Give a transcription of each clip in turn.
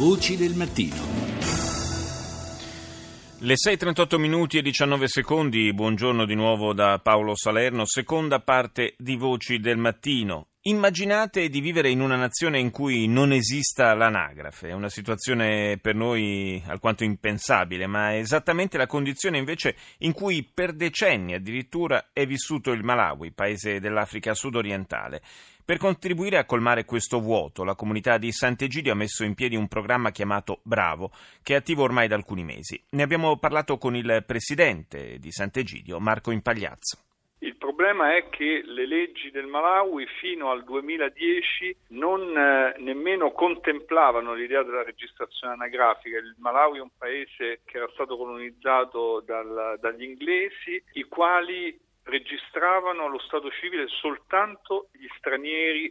Voci del mattino. Le 6.38 minuti e 19 secondi, buongiorno di nuovo da Paolo Salerno, seconda parte di Voci del Mattino. Immaginate di vivere in una nazione in cui non esista l'anagrafe, è una situazione per noi alquanto impensabile, ma è esattamente la condizione invece in cui per decenni addirittura è vissuto il Malawi, paese dell'Africa sudorientale. Per contribuire a colmare questo vuoto, la comunità di Sant'Egidio ha messo in piedi un programma chiamato Bravo, che è attivo ormai da alcuni mesi. Ne abbiamo parlato con il presidente di Sant'Egidio, Marco Impagliazzo. Problema è che le leggi del Malawi fino al 2010 non eh, nemmeno contemplavano l'idea della registrazione anagrafica. Il Malawi è un paese che era stato colonizzato dal, dagli inglesi, i quali registravano allo Stato civile soltanto gli stranieri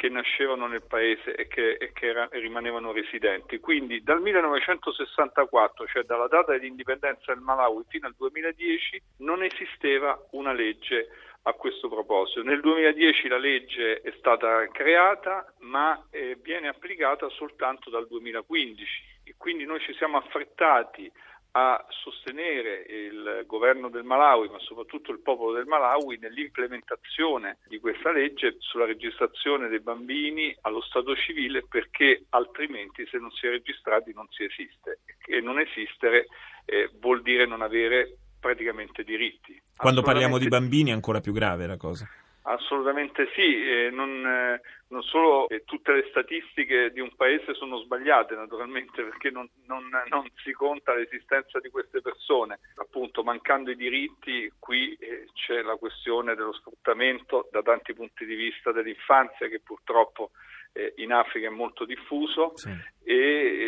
che nascevano nel paese e che, e che era, rimanevano residenti. Quindi dal 1964, cioè dalla data dell'indipendenza del Malawi fino al 2010, non esisteva una legge a questo proposito. Nel 2010 la legge è stata creata, ma eh, viene applicata soltanto dal 2015 e quindi noi ci siamo affrettati a sostenere il governo del Malawi, ma soprattutto il popolo del Malawi, nell'implementazione di questa legge sulla registrazione dei bambini allo stato civile perché altrimenti se non si è registrati non si esiste e non esistere eh, vuol dire non avere praticamente diritti. Quando parliamo di bambini è ancora più grave la cosa. Assolutamente sì, eh, non, eh, non, solo eh, tutte le statistiche di un paese sono sbagliate naturalmente perché non, non, non, si conta l'esistenza di queste persone, appunto mancando i diritti qui eh, c'è la questione dello sfruttamento da tanti punti di vista dell'infanzia che purtroppo eh, in Africa è molto diffuso sì. e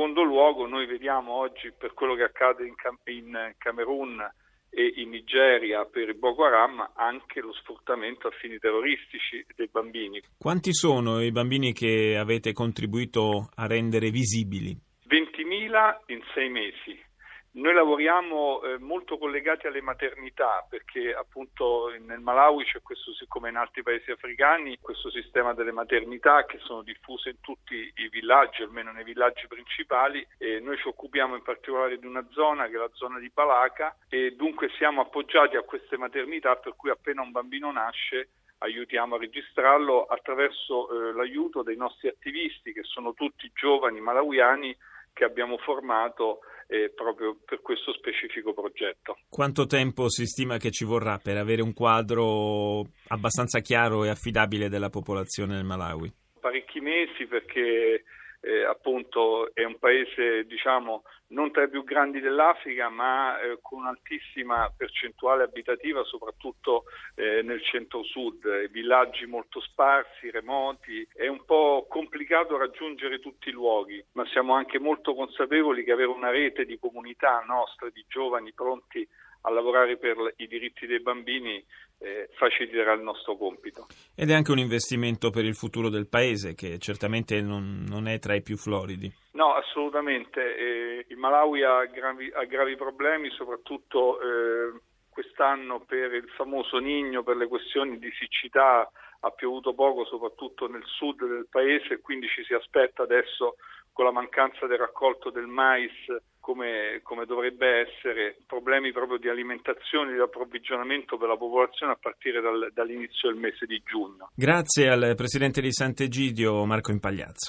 secondo luogo noi vediamo oggi per quello che accade in, Cam- in Camerun e in Nigeria per il Boko Haram anche lo sfruttamento a fini terroristici dei bambini. Quanti sono i bambini che avete contribuito a rendere visibili? 20.000 in sei mesi. Noi lavoriamo eh, molto collegati alle maternità perché appunto nel Malawi c'è questo, come in altri paesi africani, questo sistema delle maternità che sono diffuse in tutti i villaggi, almeno nei villaggi principali e noi ci occupiamo in particolare di una zona che è la zona di Palaca e dunque siamo appoggiati a queste maternità per cui appena un bambino nasce aiutiamo a registrarlo attraverso eh, l'aiuto dei nostri attivisti che sono tutti giovani malawiani che abbiamo formato eh, proprio per questo specifico progetto. Quanto tempo si stima che ci vorrà per avere un quadro abbastanza chiaro e affidabile della popolazione del Malawi? Parecchi mesi perché eh, appunto è un paese diciamo non tra i più grandi dell'Africa ma eh, con un'altissima percentuale abitativa soprattutto eh, nel centro-sud, villaggi molto sparsi, remoti, è un po' complicato raggiungere tutti i luoghi ma siamo anche molto consapevoli che avere una rete di comunità nostre, di giovani pronti a lavorare per i diritti dei bambini eh, faciliterà il nostro compito. Ed è anche un investimento per il futuro del Paese che certamente non, non è tra i più floridi. No, assolutamente. Eh, il Malawi ha gravi, ha gravi problemi, soprattutto eh, quest'anno per il famoso Nigno, per le questioni di siccità ha piovuto poco soprattutto nel sud del paese quindi ci si aspetta adesso con la mancanza del raccolto del mais come, come, dovrebbe essere, problemi proprio di alimentazione, di approvvigionamento per la popolazione a partire dal, dall'inizio del mese di giugno. Grazie al Presidente di Sant'Egidio Marco Impagliazzo.